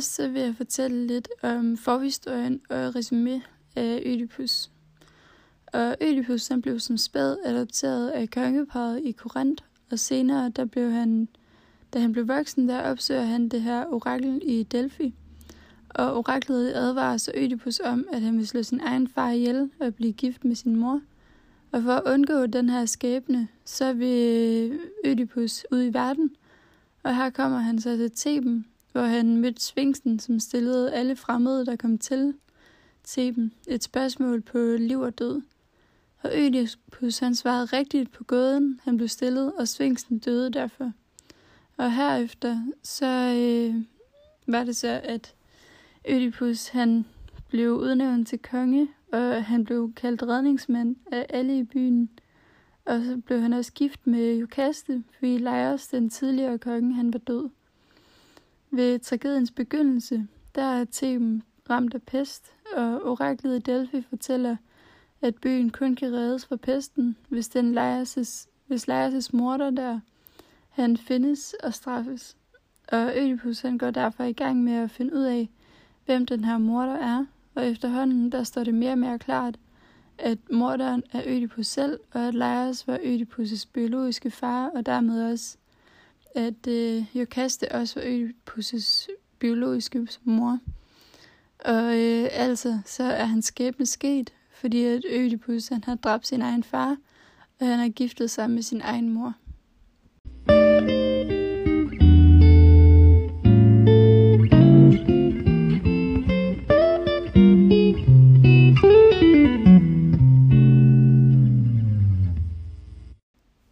så vil jeg fortælle lidt om forhistorien og resume af Ødipus. Og Ødipus han blev som spæd adopteret af kongeparet i Korinth, og senere der blev han, da han blev voksen, der opsøger han det her orakel i Delphi. Og oraklet advarer så Ødipus om, at han vil slå sin egen far ihjel og blive gift med sin mor. Og for at undgå den her skæbne, så vil Ødipus ud i verden, og her kommer han så til Theben, hvor han mødte Svingsen, som stillede alle fremmede, der kom til Theben, et spørgsmål på liv og død. Og Ødipus han svarede rigtigt på gåden, han blev stillet, og Svingsen døde derfor. Og herefter så øh, var det så, at Ødipus han blev udnævnt til konge, og han blev kaldt redningsmand af alle i byen. Og så blev han også gift med Jokaste, fordi Lejers, den tidligere konge, han var død. Ved tragediens begyndelse, der er Theben ramt af pest, og oraklet i Delphi fortæller, at byen kun kan reddes fra pesten, hvis den Laios' hvis Laios' morder der, han findes og straffes. Og Ødipus han går derfor i gang med at finde ud af, hvem den her morder er, og efterhånden der står det mere og mere klart, at morderen er Ødipus selv, og at Laios var Ødipus' biologiske far, og dermed også, at øh, Jokaste også var Ødipus' biologiske mor. Og øh, altså, så er hans skæbne sket, fordi at Ødipus han har dræbt sin egen far, og han har giftet sig med sin egen mor.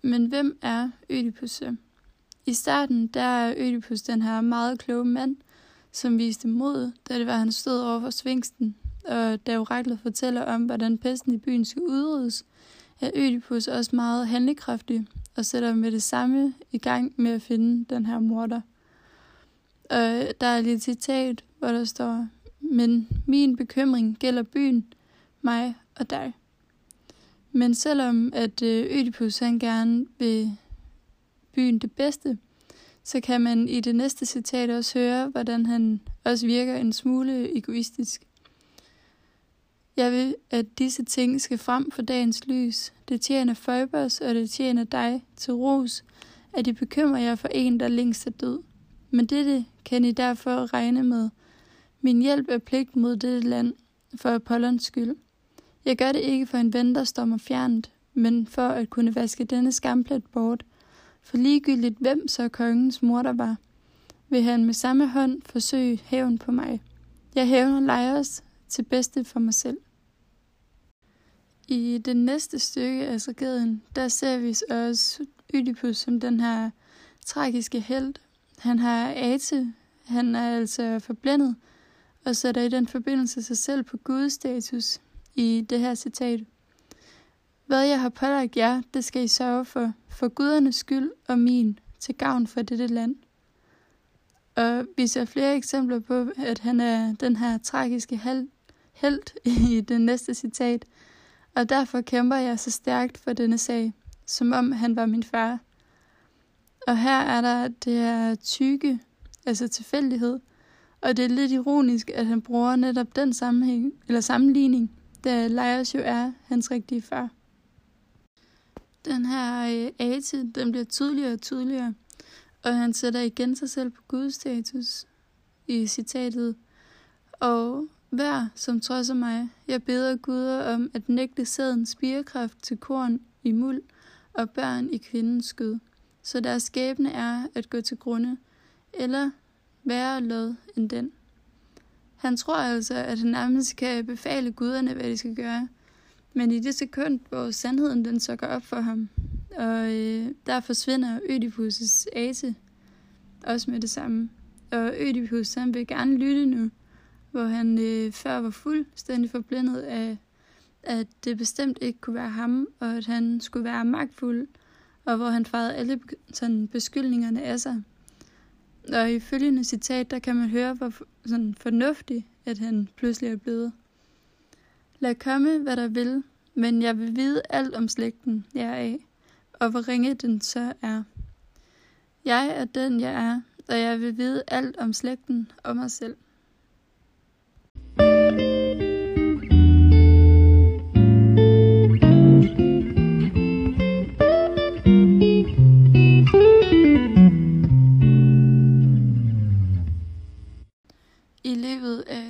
Men hvem er Ødipus i starten der er Ødipus den her meget kloge mand, som viste mod, da det var, han stod over for svingsten, og da oraklet fortæller om, hvordan pesten i byen skal udryddes, er Ødipus også meget handlekraftig og sætter med det samme i gang med at finde den her morder. Og der er et citat, hvor der står, men min bekymring gælder byen, mig og dig. Men selvom at øh, Ødipus han gerne vil byen det bedste, så kan man i det næste citat også høre, hvordan han også virker en smule egoistisk. Jeg vil, at disse ting skal frem for dagens lys. Det tjener Føjbers, og det tjener dig til ros, at I bekymrer jer for en, der længst er død. Men dette kan I derfor regne med. Min hjælp er pligt mod dette land, for Apollons skyld. Jeg gør det ikke for en ven, der står mig fjernt, men for at kunne vaske denne skamplet bort. For ligegyldigt hvem så kongens mor der var, vil han med samme hånd forsøge hævn på mig. Jeg hævner Lejers til bedste for mig selv. I det næste stykke af tragedien, der ser vi også Ødipus som den her tragiske held. Han har ate, han er altså forblændet, og sætter i den forbindelse sig selv på gudstatus i det her citat. Hvad jeg har pålagt jer, det skal I sørge for, for gudernes skyld og min, til gavn for dette land. Og vi ser flere eksempler på, at han er den her tragiske held i det næste citat, og derfor kæmper jeg så stærkt for denne sag, som om han var min far. Og her er der det her tykke, altså tilfældighed, og det er lidt ironisk, at han bruger netop den sammenhæng, eller sammenligning da Laios jo er hans rigtige far. Den her øh, Ate, den bliver tydeligere og tydeligere, og han sætter igen sig selv på gudstatus i citatet. Og hver, som trodser mig, jeg beder guder om at nægte sædens spirekraft til korn i muld og børn i kvindens skød, så deres skæbne er at gå til grunde, eller værre lod end den. Han tror altså, at han nærmest kan befale guderne, hvad de skal gøre. Men i det sekund, hvor sandheden den så går op for ham, og øh, der forsvinder Ødipus' ase også med det samme. Og Ødipus, han vil gerne lytte nu, hvor han øh, før var fuldstændig forblindet af, at det bestemt ikke kunne være ham, og at han skulle være magtfuld, og hvor han fejrede alle sådan, beskyldningerne af sig. Og i følgende citat, der kan man høre, hvor sådan fornuftig, at han pludselig er blevet. Lad komme, hvad der vil, men jeg vil vide alt om slægten, jeg er af, og hvor ringe den så er. Jeg er den, jeg er, og jeg vil vide alt om slægten og mig selv.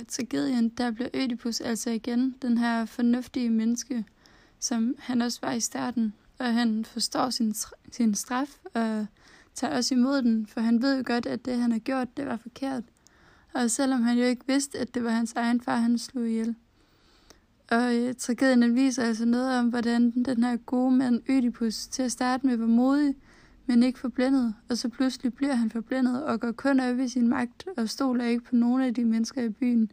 Tragedien, der bliver Ødipus altså igen den her fornuftige menneske, som han også var i starten. Og han forstår sin, sin straf og tager også imod den, for han ved jo godt, at det, han har gjort, det var forkert. Og selvom han jo ikke vidste, at det var hans egen far, han slog ihjel. Og øh, tragedien den viser altså noget om, hvordan den her gode mand Ødipus til at starte med var modig, men ikke forblændet, og så pludselig bliver han forblændet og går kun op i sin magt og stoler ikke på nogen af de mennesker i byen,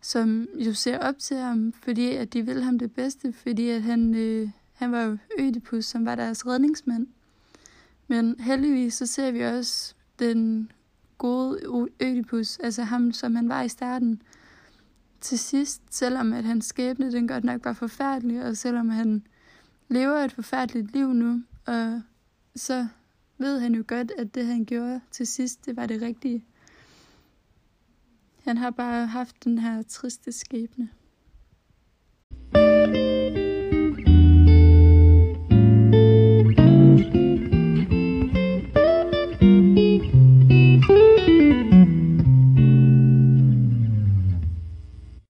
som jo ser op til ham, fordi at de vil ham det bedste, fordi at han, øh, han var jo Ødipus, som var deres redningsmand. Men heldigvis så ser vi også den gode Ødipus, altså ham, som han var i starten, til sidst, selvom at hans skæbne den godt nok var forfærdelig, og selvom han lever et forfærdeligt liv nu, og så ved han jo godt, at det han gjorde til sidst, det var det rigtige. Han har bare haft den her triste skæbne.